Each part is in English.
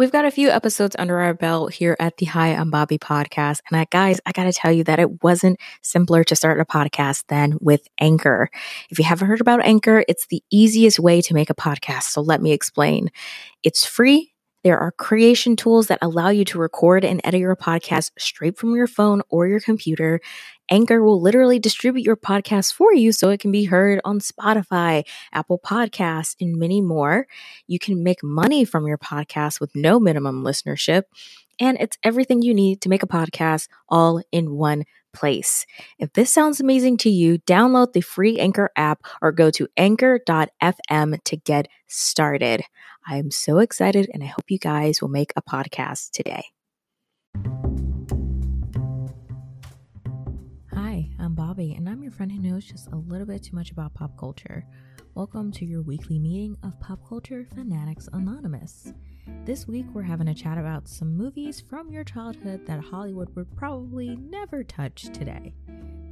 We've got a few episodes under our belt here at the Hi, I'm Bobbi podcast. And I, guys, I got to tell you that it wasn't simpler to start a podcast than with Anchor. If you haven't heard about Anchor, it's the easiest way to make a podcast. So let me explain. It's free. There are creation tools that allow you to record and edit your podcast straight from your phone or your computer. Anchor will literally distribute your podcast for you so it can be heard on Spotify, Apple Podcasts, and many more. You can make money from your podcast with no minimum listenership. And it's everything you need to make a podcast all in one place. If this sounds amazing to you, download the free Anchor app or go to anchor.fm to get started. I am so excited and I hope you guys will make a podcast today. Bobbi, and I'm your friend who knows just a little bit too much about pop culture. Welcome to your weekly meeting of Pop Culture Fanatics Anonymous. This week, we're having a chat about some movies from your childhood that Hollywood would probably never touch today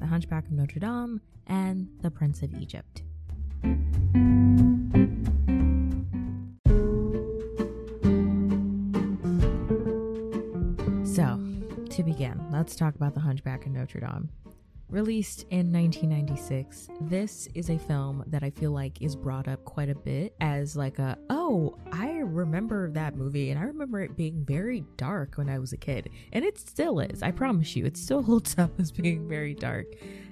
The Hunchback of Notre Dame and The Prince of Egypt. So, to begin, let's talk about The Hunchback of Notre Dame. Released in 1996, this is a film that I feel like is brought up quite a bit as like a, oh, I remember that movie and I remember it being very dark when I was a kid. And it still is, I promise you, it still holds up as being very dark.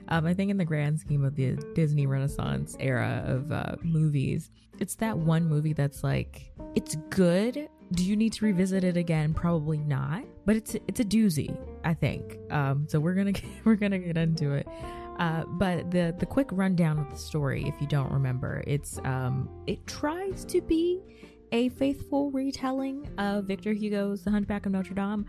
Um, I think in the grand scheme of the Disney Renaissance era of uh, movies, it's that one movie that's like, it's good, do you need to revisit it again? Probably not, but it's it's a doozy, I think. Um, so we're gonna we're gonna get into it. Uh, but the the quick rundown of the story, if you don't remember, it's um, it tries to be a faithful retelling of Victor Hugo's The Hunchback of Notre Dame,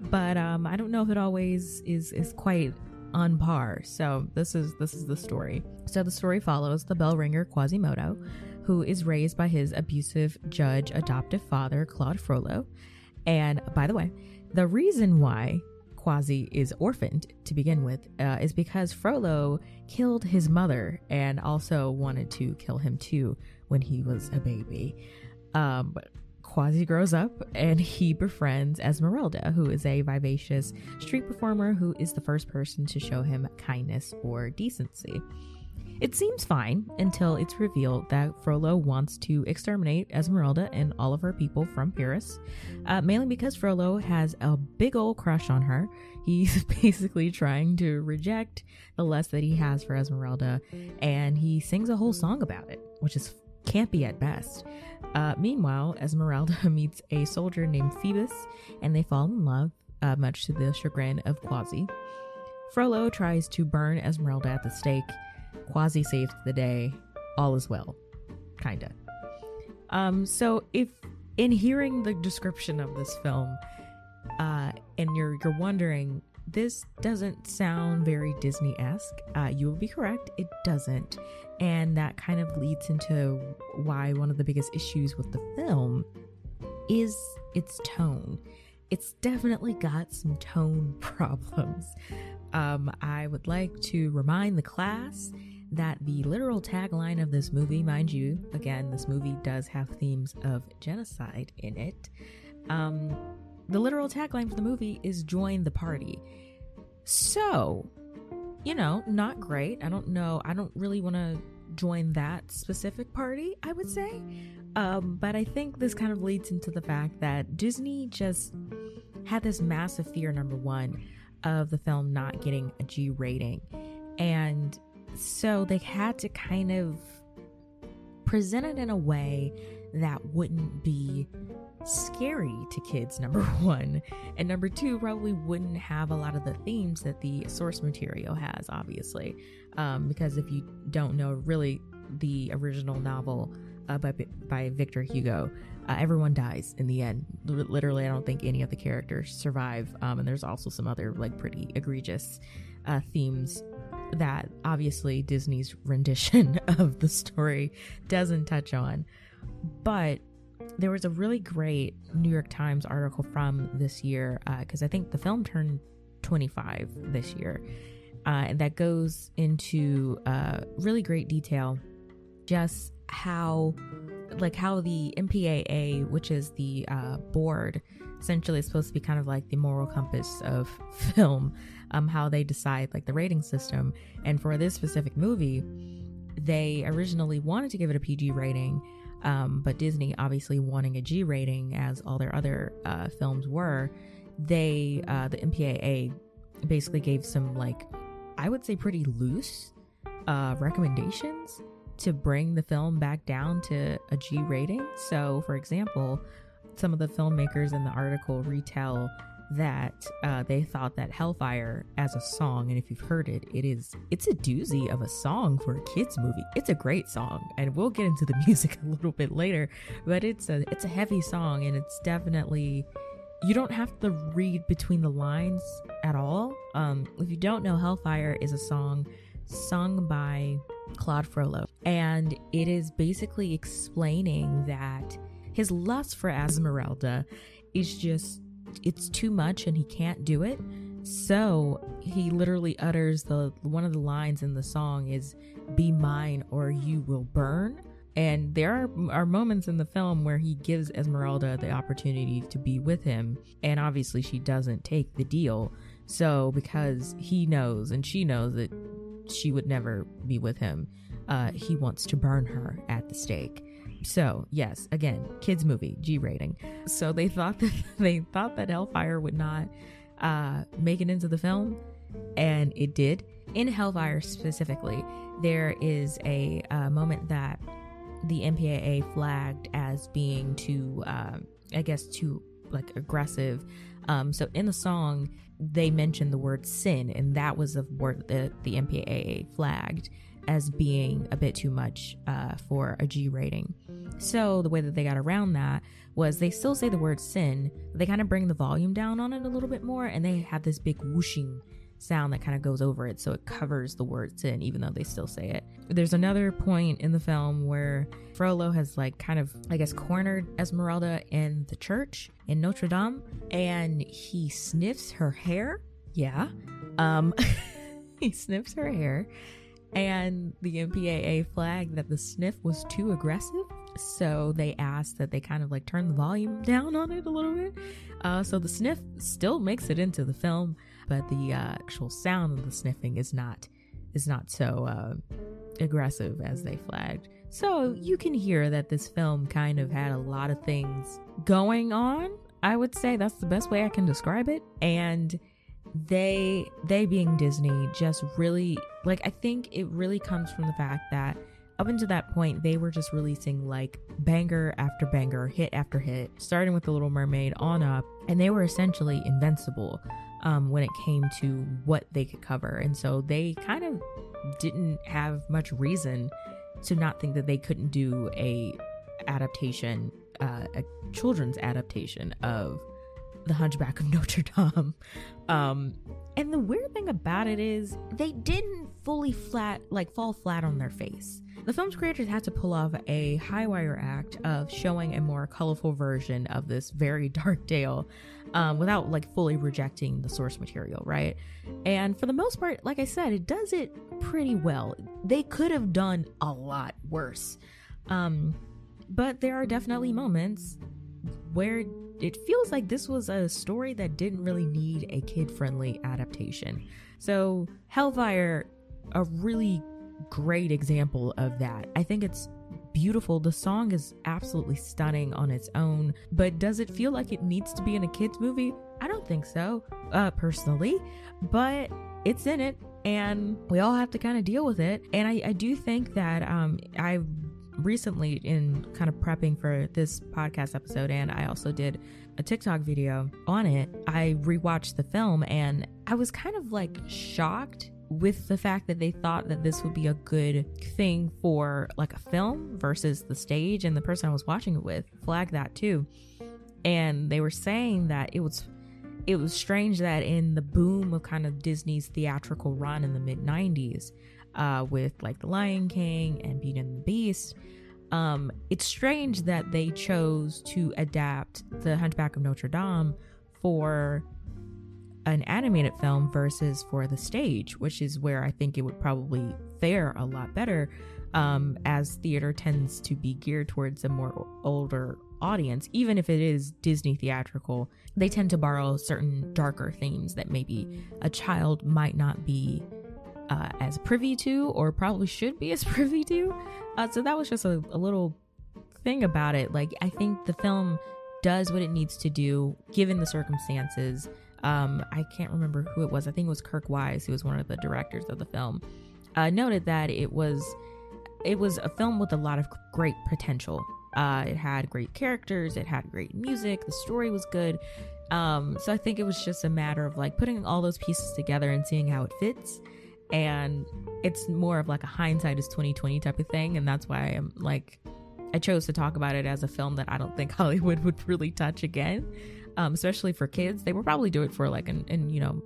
but um, I don't know if it always is is quite on par. So this is this is the story. So the story follows the bell ringer Quasimodo who is raised by his abusive judge adoptive father, Claude Frollo. And by the way, the reason why Quasi is orphaned to begin with uh, is because Frollo killed his mother and also wanted to kill him too when he was a baby. Um, Quasi grows up and he befriends Esmeralda, who is a vivacious street performer who is the first person to show him kindness or decency. It seems fine until it's revealed that Frollo wants to exterminate Esmeralda and all of her people from Paris, uh, mainly because Frollo has a big old crush on her. He's basically trying to reject the lust that he has for Esmeralda, and he sings a whole song about it, which is campy at best. Uh, meanwhile, Esmeralda meets a soldier named Phoebus, and they fall in love, uh, much to the chagrin of Quasi. Frollo tries to burn Esmeralda at the stake Quasi saved the day. All is well. Kinda. Um, so if in hearing the description of this film, uh, and you're you're wondering, this doesn't sound very Disney-esque, uh, you will be correct, it doesn't. And that kind of leads into why one of the biggest issues with the film is its tone. It's definitely got some tone problems. Um, I would like to remind the class that the literal tagline of this movie, mind you, again, this movie does have themes of genocide in it. Um, the literal tagline for the movie is join the party. So, you know, not great. I don't know. I don't really want to join that specific party, I would say. Um, but I think this kind of leads into the fact that Disney just had this massive fear, number one, of the film not getting a G rating. And so they had to kind of present it in a way that wouldn't be scary to kids, number one. And number two, probably wouldn't have a lot of the themes that the source material has, obviously. Um, because if you don't know, really, the original novel uh, by, by Victor Hugo, uh, everyone dies in the end. Literally, I don't think any of the characters survive. Um, and there's also some other, like, pretty egregious uh, themes that obviously Disney's rendition of the story doesn't touch on. But there was a really great New York Times article from this year because uh, I think the film turned 25 this year. Uh, that goes into uh, really great detail just how like how the MPAA, which is the uh, board, essentially is supposed to be kind of like the moral compass of film, um, how they decide like the rating system. And for this specific movie, they originally wanted to give it a PG rating, um, but Disney, obviously wanting a G rating, as all their other uh, films were, they, uh, the MPAA, basically gave some, like, I would say pretty loose uh, recommendations to bring the film back down to a G rating. So, for example, some of the filmmakers in the article retell that uh, they thought that Hellfire as a song, and if you've heard it, it is it's a doozy of a song for a kids movie. It's a great song, and we'll get into the music a little bit later. But it's a it's a heavy song, and it's definitely you don't have to read between the lines at all. Um, if you don't know, Hellfire is a song sung by Claude Frollo, and it is basically explaining that his lust for Esmeralda is just it's too much and he can't do it. So he literally utters the one of the lines in the song is "Be mine or you will burn." And there are, are moments in the film where he gives Esmeralda the opportunity to be with him, and obviously she doesn't take the deal. So because he knows and she knows that she would never be with him, uh, he wants to burn her at the stake. So, yes, again, kids movie, G rating. So they thought that they thought that Hellfire would not uh, make it into the film, and it did. In Hellfire specifically, there is a uh, moment that the MPAA flagged as being too, uh, I guess, too like aggressive. Um, so in the song, they mentioned the word sin, and that was a word that the MPAA flagged as being a bit too much uh, for a G rating. So the way that they got around that was they still say the word sin, they kind of bring the volume down on it a little bit more, and they have this big whooshing sound that kind of goes over it so it covers the word sin even though they still say it. There's another point in the film where frollo has like kind of i guess cornered esmeralda in the church in notre dame and he sniffs her hair. Yeah. Um he sniffs her hair and the MPAA flagged that the sniff was too aggressive. So they asked that they kind of like turn the volume down on it a little bit. Uh, so the sniff still makes it into the film, but the uh, actual sound of the sniffing is not is not so uh, aggressive as they flagged. So you can hear that this film kind of had a lot of things going on. I would say that's the best way I can describe it. And they they being Disney just really like I think it really comes from the fact that up until that point they were just releasing like banger after banger, hit after hit, starting with The Little Mermaid on up, and they were essentially invincible um, when it came to what they could cover, and so they kind of didn't have much reason to not think that they couldn't do a adaptation, uh, a children's adaptation of the Hunchback of Notre Dame. Um, and the weird thing about it is they didn't fully flat like fall flat on their face. The film's creators had to pull off a high wire act of showing a more colorful version of this very dark tale um, without like fully rejecting the source material, right? And for the most part, like I said, it does it pretty well. They could have done a lot worse. Um, but there are definitely moments where it feels like this was a story that didn't really need a kid friendly adaptation. So, Hellfire, a really great example of that. I think it's beautiful. The song is absolutely stunning on its own, but does it feel like it needs to be in a kids movie? I don't think so, uh, personally, but it's in it and we all have to kind of deal with it. And I, I do think that um, I recently, in kind of prepping for this podcast episode, and I also did a TikTok video on it, I rewatched the film and I was kind of like shocked with the fact that they thought that this would be a good thing for like a film versus the stage and the person I was watching it with flagged that too. And they were saying that it was it was strange that in the boom of kind of Disney's theatrical run in the mid 90s uh, with like The Lion King and Beauty and the Beast, um, it's strange that they chose to adapt The Hunchback of Notre Dame for an animated film versus for the stage, which is where I think it would probably fare a lot better, um, as theater tends to be geared towards a more older audience, even if it is Disney theatrical. They tend to borrow certain darker themes that maybe a child might not be uh, as privy to, or probably should be as privy to. Uh, so that was just a, a little thing about it. Like, I think the film does what it needs to do given the circumstances um, I can't remember who it was. I think it was Kirk Wise, who was one of the directors of the film, uh, noted that it was it was a film with a lot of great potential. Uh, it had great characters, it had great music, the story was good. Um, so I think it was just a matter of like putting all those pieces together and seeing how it fits. And it's more of like a hindsight is 2020 type of thing, and that's why I'm like I chose to talk about it as a film that I don't think Hollywood would really touch again um, especially for kids. They will probably do it for like an, an you know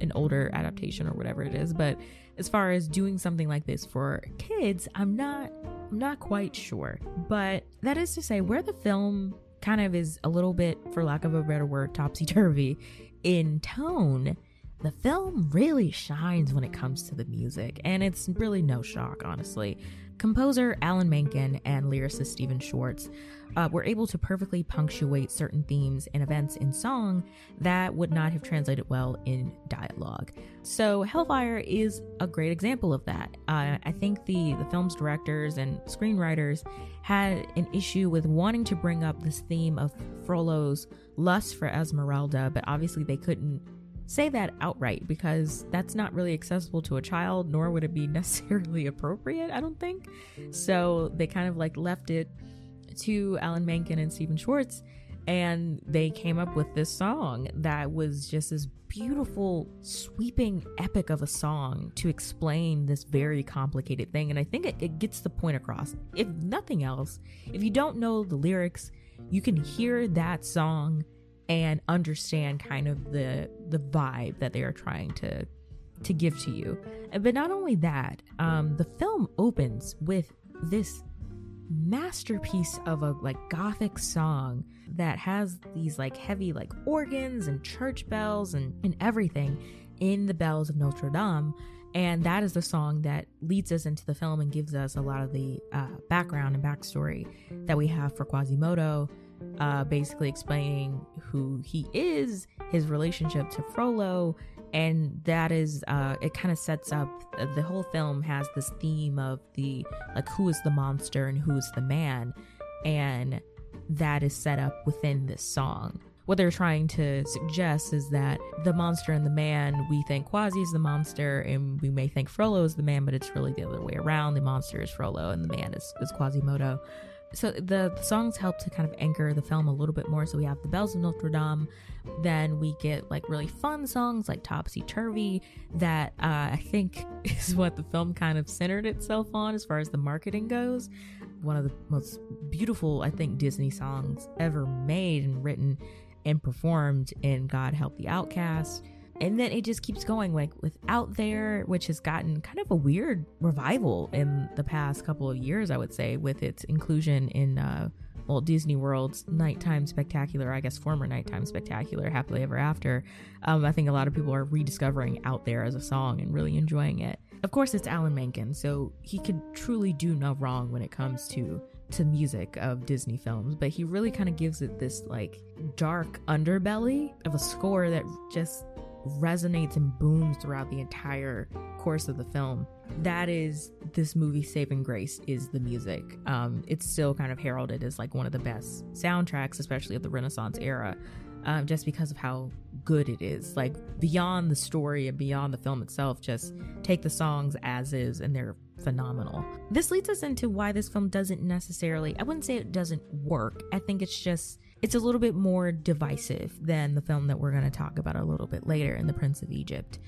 an older adaptation or whatever it is. But as far as doing something like this for kids, I'm not I'm not quite sure. But that is to say, where the film kind of is a little bit, for lack of a better word, topsy turvy in tone. The film really shines when it comes to the music, and it's really no shock, honestly. Composer Alan Menken and lyricist Stephen Schwartz uh, were able to perfectly punctuate certain themes and events in song that would not have translated well in dialogue. So Hellfire is a great example of that. Uh, I think the the film's directors and screenwriters had an issue with wanting to bring up this theme of Frollo's lust for Esmeralda, but obviously they couldn't say that outright because that's not really accessible to a child, nor would it be necessarily appropriate, I don't think. So they kind of like left it to Alan Menken and Stephen Schwartz, and they came up with this song that was just this beautiful, sweeping epic of a song to explain this very complicated thing. And I think it, it gets the point across. If nothing else, if you don't know the lyrics, you can hear that song and understand kind of the the vibe that they are trying to to give to you. But not only that, um, the film opens with this masterpiece of a like gothic song that has these like heavy like organs and church bells and, and everything in the bells of Notre Dame. And that is the song that leads us into the film and gives us a lot of the uh, background and backstory that we have for Quasimodo, uh, basically explaining who he is, his relationship to Frollo, and that is uh it kind of sets up the whole film has this theme of the like who is the monster and who is the man and that is set up within this song what they're trying to suggest is that the monster and the man, we think Quasi is the monster, and we may think Frollo is the man, but it's really the other way around. The monster is Frollo, and the man is, is Quasimodo so the, the, songs help to kind of anchor the film a little bit more. So we have the Bells of Notre Dame, then we get like really fun songs like Topsy Turvy that uh, I think is what the film kind of centered itself on as far as the marketing goes. One of the most beautiful, I think, Disney songs ever made and written and performed in God Help the Outcast and then it just keeps going like with out there which has gotten kind of a weird revival in the past couple of years i would say with its inclusion in uh Walt Disney World's nighttime spectacular, I guess former nighttime spectacular, Happily Ever After. Um, I think a lot of people are rediscovering Out There as a song and really enjoying it. Of course, it's Alan Menken, so he could truly do no wrong when it comes to to music of Disney films, but he really kind of gives it this like dark underbelly of a score that just resonates and booms throughout the entire course of the film. That is this movie saving grace is the music. Um, it's still kind of heralded as like one of the best soundtracks, especially of the Renaissance era, um, just because of how good it is. Like beyond the story and beyond the film itself, just take the songs as is and they're phenomenal. This leads us into why this film doesn't necessarily, I wouldn't say it doesn't work. I think it's just it's a little bit more divisive than the film that we're going to talk about a little bit later in The Prince of Egypt.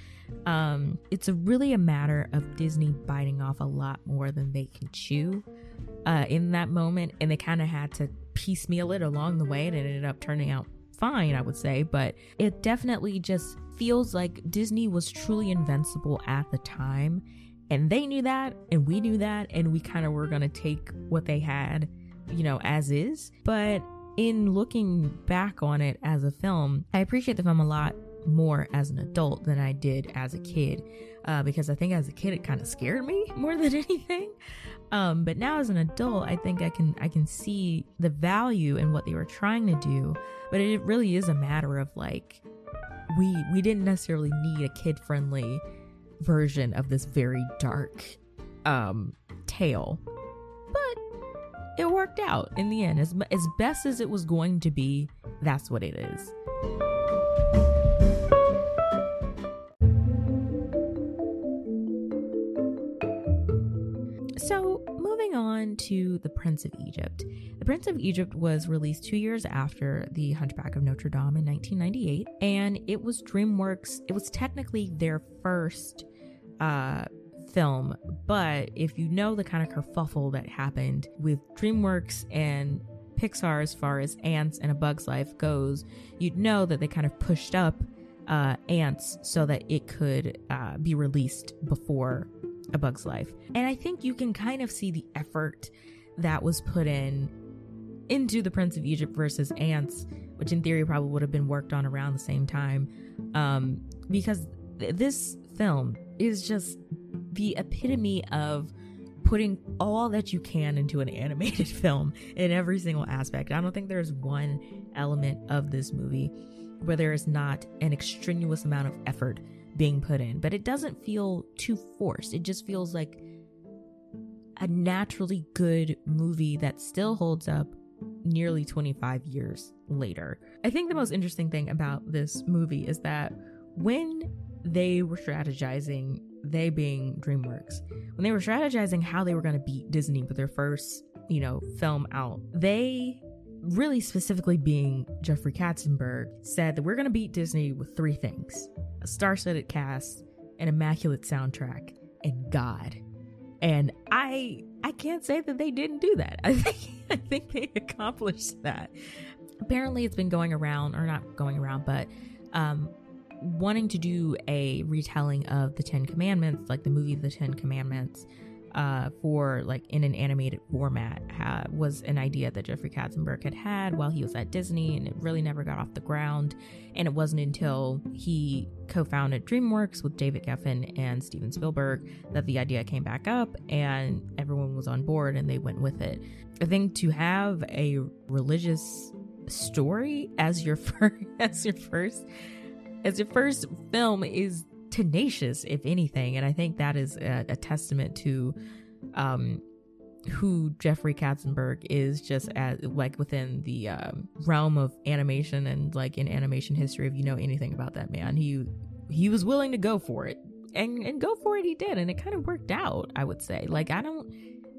Um, it's a really a matter of Disney biting off a lot more than they can chew uh, in that moment, and they kind of had to piecemeal it along the way, and it ended up turning out fine, I would say. But it definitely just feels like Disney was truly invincible at the time, and they knew that, and we knew that, and we kind of were going to take what they had, you know, as is. But in looking back on it as a film, I appreciate the film a lot more as an adult than I did as a kid. Uh, because I think as a kid it kind of scared me more than anything. Um, but now as an adult, I think I can I can see the value in what they were trying to do. But it really is a matter of like we we didn't necessarily need a kid friendly version of this very dark um, tale it worked out in the end. As, as best as it was going to be, that's what it is. So, moving on to The Prince of Egypt. The Prince of Egypt was released two years after The Hunchback of Notre Dame in 1998, and it was DreamWorks, it was technically their first uh, film, but if you know the kind of kerfuffle that happened with DreamWorks and Pixar as far as Antz and A Bug's Life goes, you'd know that they kind of pushed up uh, Antz so that it could uh, be released before A Bug's Life. And I think you can kind of see the effort that was put in into The Prince of Egypt versus Antz, which in theory probably would have been worked on around the same time. Um, because th- this film is just the epitome of putting all that you can into an animated film in every single aspect. I don't think there's one element of this movie where there is not an extraneous amount of effort being put in, but it doesn't feel too forced. It just feels like a naturally good movie that still holds up nearly 25 years later. I think the most interesting thing about this movie is that when they were strategizing they being DreamWorks, when they were strategizing how they were going to beat Disney with their first, you know, film out, they really specifically being Jeffrey Katzenberg said that we're going to beat Disney with three things a star studded cast, an immaculate soundtrack, and God. And I I can't say that they didn't do that. I think I think they accomplished that. Apparently it's been going around or not going around, but um wanting to do a retelling of the Ten Commandments, like the movie The Ten Commandments, uh, for like in an animated format was an idea that Jeffrey Katzenberg had had while he was at Disney, and it really never got off the ground. And it wasn't until he co-founded DreamWorks with David Geffen and Steven Spielberg that the idea came back up, and everyone was on board, and they went with it. I think to have a religious story as your first as your first as your first film is tenacious, if anything. And I think that is a, a testament to um, who Jeffrey Katzenberg is just as like within the um, realm of animation and like in animation history. If you know anything about that man, he he was willing to go for it and and go for it. He did, and it kind of worked out. I would say. Like I don't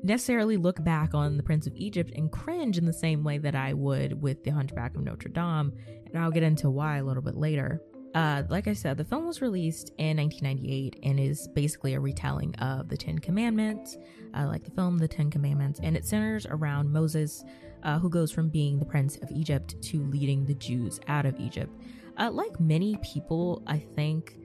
necessarily look back on the Prince of Egypt and cringe in the same way that I would with the Hunchback of Notre Dame, and I'll get into why a little bit later. Uh, like I said, the film was released in 1998 and is basically a retelling of the Ten Commandments, uh, like the film The Ten Commandments, and it centers around Moses, uh, who goes from being the Prince of Egypt to leading the Jews out of Egypt. Uh, like many people, I think,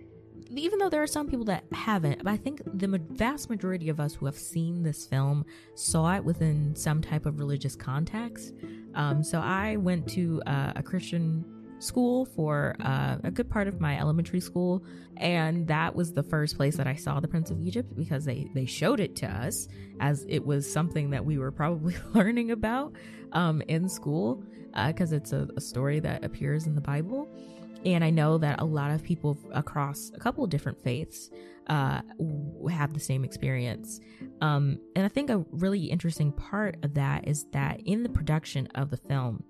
even though there are some people that haven't, but I think the vast majority of us who have seen this film saw it within some type of religious context. Um, so I went to uh, a Christian school for uh, a good part of my elementary school, and that was the first place that I saw The Prince of Egypt because they they showed it to us as it was something that we were probably learning about um, in school because uh, it's a, a story that appears in the Bible. And I know that a lot of people across a couple different faiths uh, have the same experience. Um, and I think a really interesting part of that is that in the production of the film,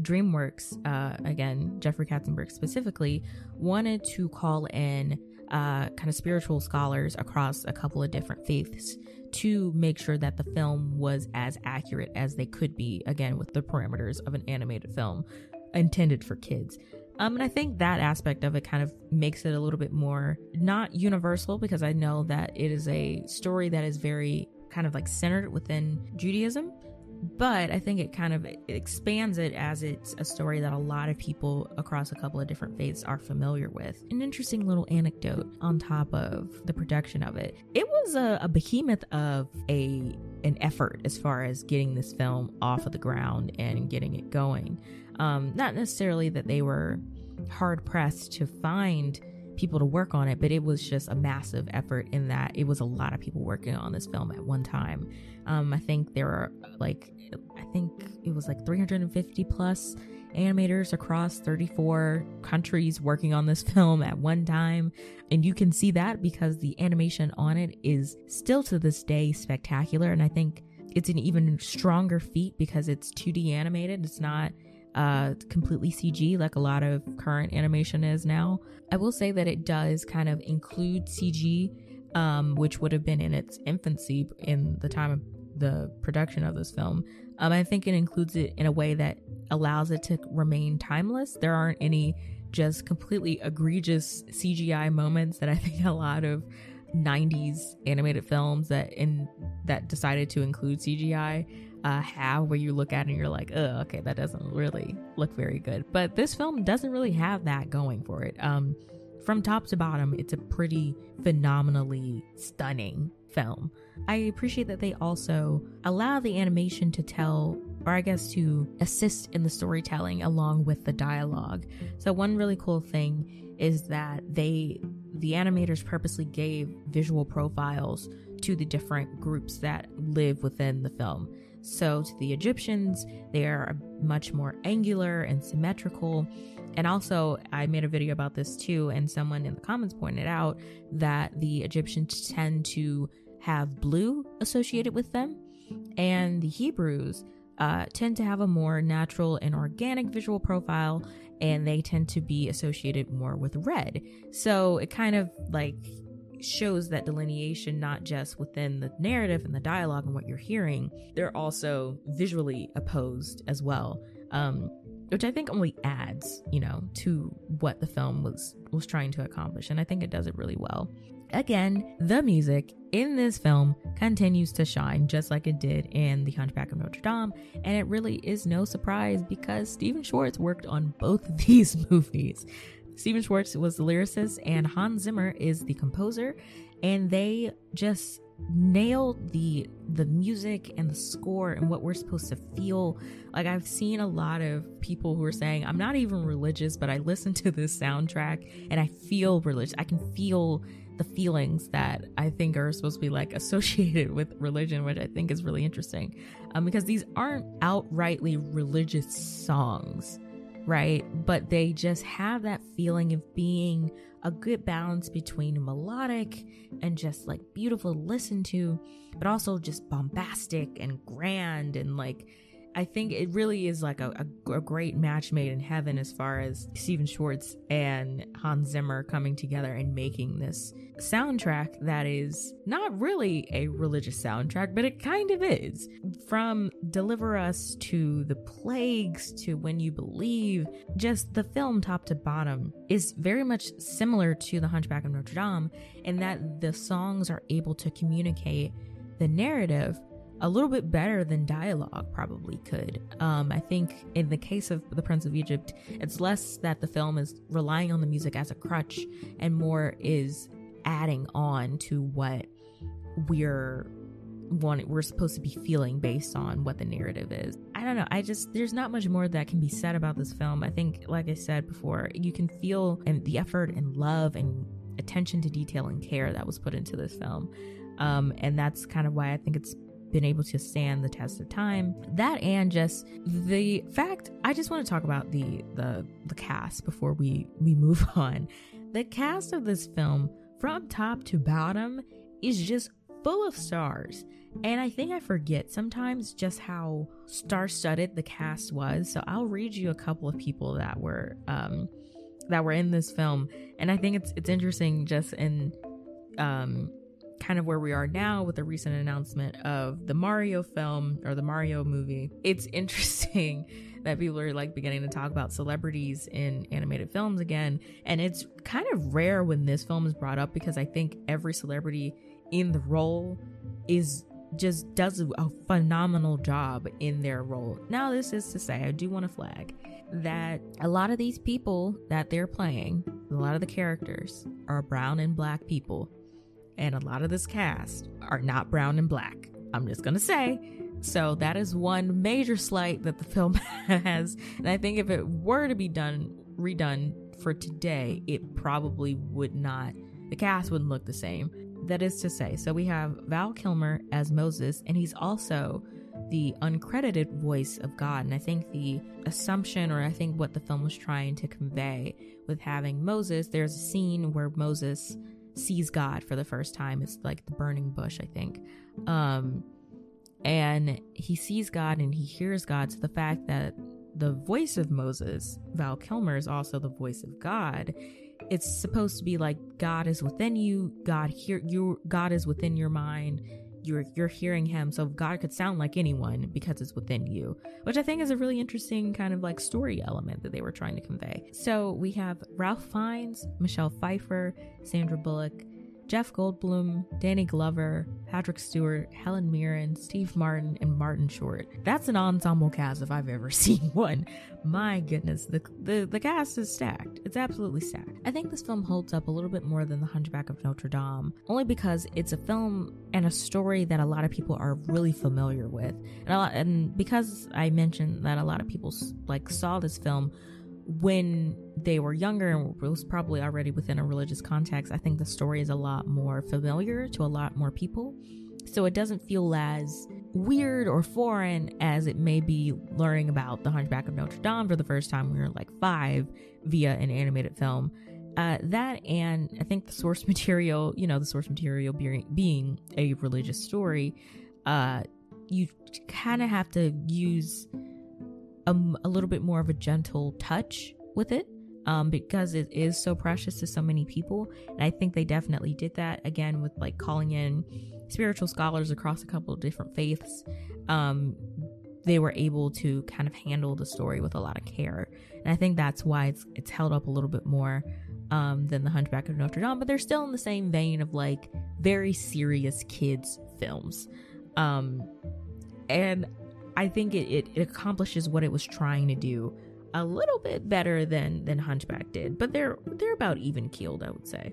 DreamWorks, uh, again, Jeffrey Katzenberg specifically, wanted to call in uh, kind of spiritual scholars across a couple of different faiths to make sure that the film was as accurate as they could be, again, with the parameters of an animated film intended for kids. Um, and I think that aspect of it kind of makes it a little bit more not universal because I know that it is a story that is very kind of like centered within Judaism. But I think it kind of expands it as it's a story that a lot of people across a couple of different faiths are familiar with. An interesting little anecdote on top of the production of it. It was a, a behemoth of a an effort as far as getting this film off of the ground and getting it going. Um, not necessarily that they were hard pressed to find people to work on it, but it was just a massive effort in that it was a lot of people working on this film at one time. Um, I think there were like, I think it was like 350 plus animators across 34 countries working on this film at one time. And you can see that because the animation on it is still to this day spectacular. And I think it's an even stronger feat because it's 2D animated. It's not uh, completely CG like a lot of current animation is now. I will say that it does kind of include CG, um, which would have been in its infancy in the time of the production of this film. Um, I think it includes it in a way that allows it to remain timeless. There aren't any just completely egregious CGI moments that I think a lot of 90s animated films that in that decided to include CGI uh, have where you look at it and you're like, oh, okay, that doesn't really look very good. But this film doesn't really have that going for it. Um, from top to bottom, it's a pretty phenomenally stunning film. I appreciate that they also allow the animation to tell, or I guess to assist in the storytelling along with the dialogue. So, one really cool thing is that they, the animators purposely gave visual profiles to the different groups that live within the film. So, to the Egyptians, they are much more angular and symmetrical. And also, I made a video about this too, and someone in the comments pointed out that the Egyptians tend to have blue associated with them, and the Hebrews uh, tend to have a more natural and organic visual profile, and they tend to be associated more with red. So, it kind of like shows that delineation not just within the narrative and the dialogue and what you're hearing, they're also visually opposed as well. Um, which I think only adds, you know, to what the film was was trying to accomplish, and I think it does it really well. Again, the music in this film continues to shine just like it did in The Hunchback of Notre Dame, and it really is no surprise because Stephen Schwartz worked on both of these movies. Stephen Schwartz was the lyricist and Hans Zimmer is the composer, and they just nailed the the music and the score and what we're supposed to feel like i've seen a lot of people who are saying i'm not even religious but i listen to this soundtrack and i feel religious i can feel the feelings that i think are supposed to be like associated with religion which i think is really interesting um, because these aren't outrightly religious songs right? But they just have that feeling of being a good balance between melodic and just like beautiful to listen to, but also just bombastic and grand and like I think it really is like a, a, a, great match made in heaven as far as Stephen Schwartz and Hans Zimmer coming together and making this soundtrack that is not really a religious soundtrack, but it kind of is. From Deliver Us to The Plagues to When You Believe, just the film top to bottom is very much similar to The Hunchback of Notre Dame in that the songs are able to communicate the narrative a little bit better than dialogue probably could. Um, I think in the case of The Prince of Egypt, it's less that the film is relying on the music as a crutch and more is adding on to what we're one we're supposed to be feeling based on what the narrative is. I don't know. I just there's not much more that can be said about this film. I think, like I said before, you can feel and the effort and love and attention to detail and care that was put into this film, um, and that's kind of why I think it's been able to stand the test of time. That and just the fact I just want to talk about the the the cast before we we move on. The cast of this film from top to bottom is just full of stars. And I think I forget sometimes just how star-studded the cast was. So I'll read you a couple of people that were um that were in this film. And I think it's it's interesting just in um kind of where we are now with the recent announcement of the Mario film or the Mario movie. It's interesting that people are like beginning to talk about celebrities in animated films again. And it's kind of rare when this film is brought up because I think every celebrity in the role is just does a phenomenal job in their role. Now, this is to say, I do want to flag that a lot of these people that they're playing, a lot of the characters are brown and black people and a lot of this cast are not brown and black. I'm just gonna say. So that is one major slight that the film has. And I think if it were to be done redone for today, it probably would not the cast wouldn't look the same. That is to say, so we have Val Kilmer as Moses, and he's also the uncredited voice of God. And I think the assumption, or I think what the film was trying to convey with having Moses, there's a scene where Moses sees God for the first time. It's like the burning bush, I think. Um, and he sees God and he hears God. So the fact that the voice of Moses, Val Kilmer, is also the voice of God. It's supposed to be like God is within you. God hear you. God is within your mind you're you're hearing him so god could sound like anyone because it's within you which i think is a really interesting kind of like story element that they were trying to convey. So we have ralph fiennes michelle pfeiffer sandra bullock Jeff Goldblum, Danny Glover, Patrick Stewart, Helen Mirren, Steve Martin, and Martin Short. That's an ensemble cast if I've ever seen one. My goodness, the, the, the cast is stacked. It's absolutely stacked. I think this film holds up a little bit more than The Hunchback of Notre Dame, only because it's a film and a story that a lot of people are really familiar with. And, lot, and because I mentioned that a lot of people like saw this film when they were younger and was probably already within a religious context, I think the story is a lot more familiar to a lot more people. So it doesn't feel as weird or foreign as it may be learning about the Hunchback of Notre Dame for the first time when you're like five via an animated film. Uh, that and I think the source material, you know, the source material being, being a religious story, uh, you kind of have to use a, a little bit more of a gentle touch with it um, because it is so precious to so many people. And I think they definitely did that again with like calling in spiritual scholars across a couple of different faiths. Um, they were able to kind of handle the story with a lot of care, and I think that's why it's it's held up a little bit more um, than the Hunchback of Notre Dame. But they're still in the same vein of like very serious kids films, um, and I think it, it, it accomplishes what it was trying to do a little bit better than than Hunchback did, but they're they're about even keeled, I would say.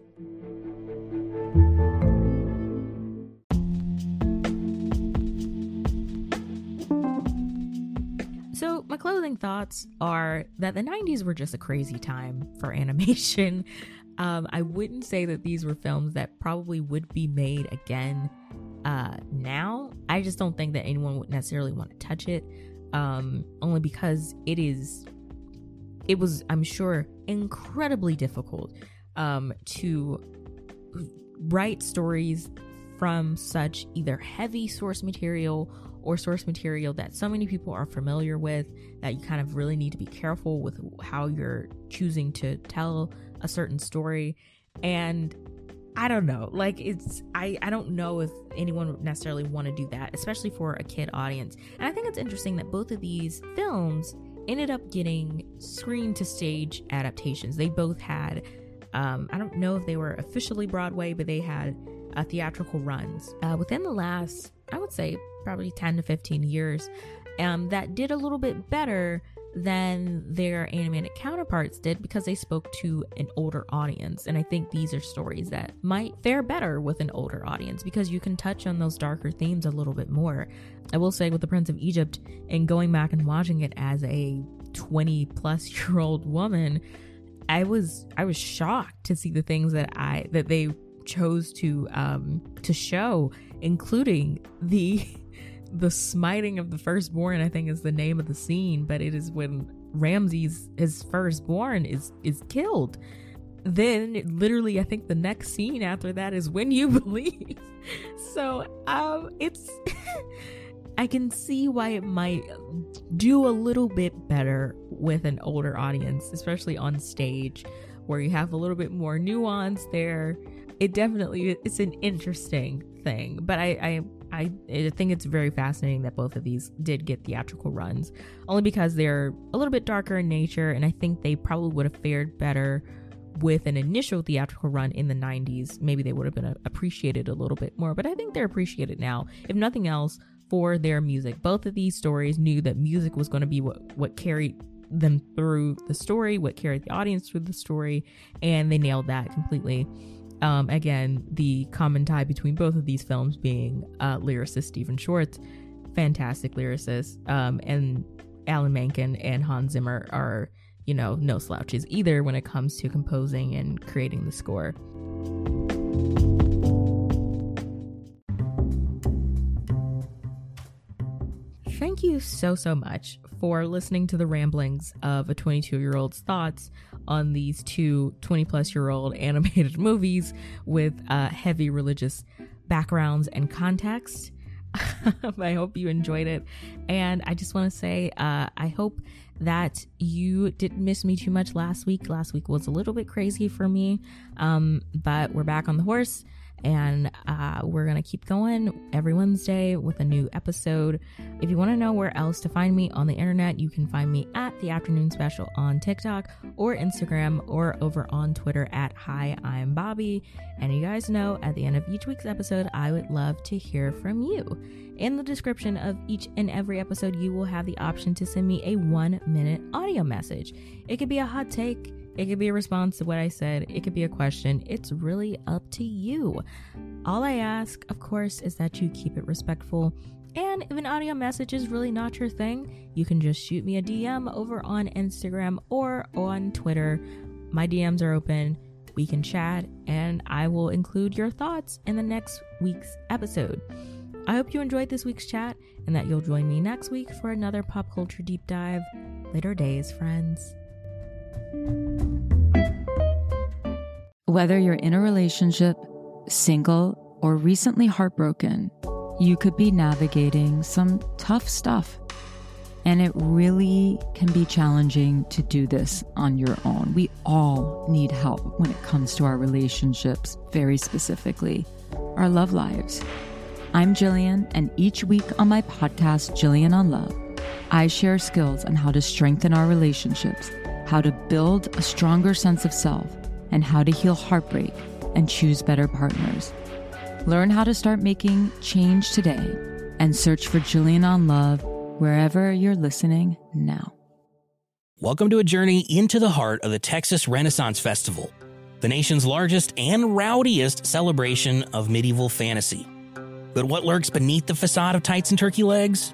So, my clothing thoughts are that the 90s were just a crazy time for animation. Um, I wouldn't say that these were films that probably would be made again uh, now. I just don't think that anyone would necessarily want to touch it, um, only because it is, it was, I'm sure, incredibly difficult um, to write stories from such either heavy source material or source material that so many people are familiar with that you kind of really need to be careful with how you're choosing to tell a certain story. And I don't know. Like it's I I don't know if anyone would necessarily want to do that, especially for a kid audience. And I think it's interesting that both of these films ended up getting screen to stage adaptations. They both had um I don't know if they were officially Broadway, but they had uh, theatrical runs uh, within the last I would say probably 10 to 15 years um that did a little bit better than their animated counterparts did because they spoke to an older audience. And I think these are stories that might fare better with an older audience because you can touch on those darker themes a little bit more. I will say with The Prince of Egypt and going back and watching it as a 20 plus year old woman, I was I was shocked to see the things that I that they chose to um to show including the the smiting of the firstborn i think is the name of the scene but it is when ramses his firstborn is is killed. Then literally i think the next scene after that is when you believe. So um it's i can see why it might do a little bit better with an older audience especially on stage where you have a little bit more nuance there. It definitely it's an interesting thing but i i I, think it's very fascinating that both of these did get theatrical runs, only because they're a little bit darker in nature, and I think they probably would have fared better with an initial theatrical run in the 90s. Maybe they would have been appreciated a little bit more, but I think they're appreciated now, if nothing else, for their music. Both of these stories knew that music was going to be what, what carried them through the story, what carried the audience through the story, and they nailed that completely. Um, again, the common tie between both of these films being uh, lyricist Stephen Schwartz, fantastic lyricist, um, and Alan Menken and Hans Zimmer are, you know, no slouches either when it comes to composing and creating the score. Thank you so, so much for listening to the ramblings of a 22 year old's thoughts on these two 20 plus year old animated movies with uh, heavy religious backgrounds and context. I hope you enjoyed it. And I just want to say, uh, I hope that you didn't miss me too much last week. Last week was a little bit crazy for me, um, but we're back on the horse and uh, we're gonna keep going every Wednesday with a new episode. If you want to know where else to find me on the internet, you can find me at the Afternoon Special on TikTok or Instagram or over on Twitter at Hi I'm Bobbi. And you guys know at the end of each week's episode, I would love to hear from you. In the description of each and every episode, you will have the option to send me a one minute audio message. It could be a hot take it could be a response to what I said, it could be a question. It's really up to you. All I ask, of course, is that you keep it respectful. And if an audio message is really not your thing, you can just shoot me a DM over on Instagram or on Twitter. My DMs are open. We can chat, and I will include your thoughts in the next week's episode. I hope you enjoyed this week's chat and that you'll join me next week for another pop culture deep dive. Later days, friends. Whether you're in a relationship, single, or recently heartbroken, you could be navigating some tough stuff. And it really can be challenging to do this on your own. We all need help when it comes to our relationships, very specifically, our love lives. I'm Jillian, and each week on my podcast, Jillian on Love, I share skills on how to strengthen our relationships how to build a stronger sense of self, and how to heal heartbreak and choose better partners. Learn how to start making change today and search for Jillian on Love wherever you're listening now. Welcome to a journey into the heart of the Texas Renaissance Festival, the nation's largest and rowdiest celebration of medieval fantasy. But what lurks beneath the facade of tights and turkey legs?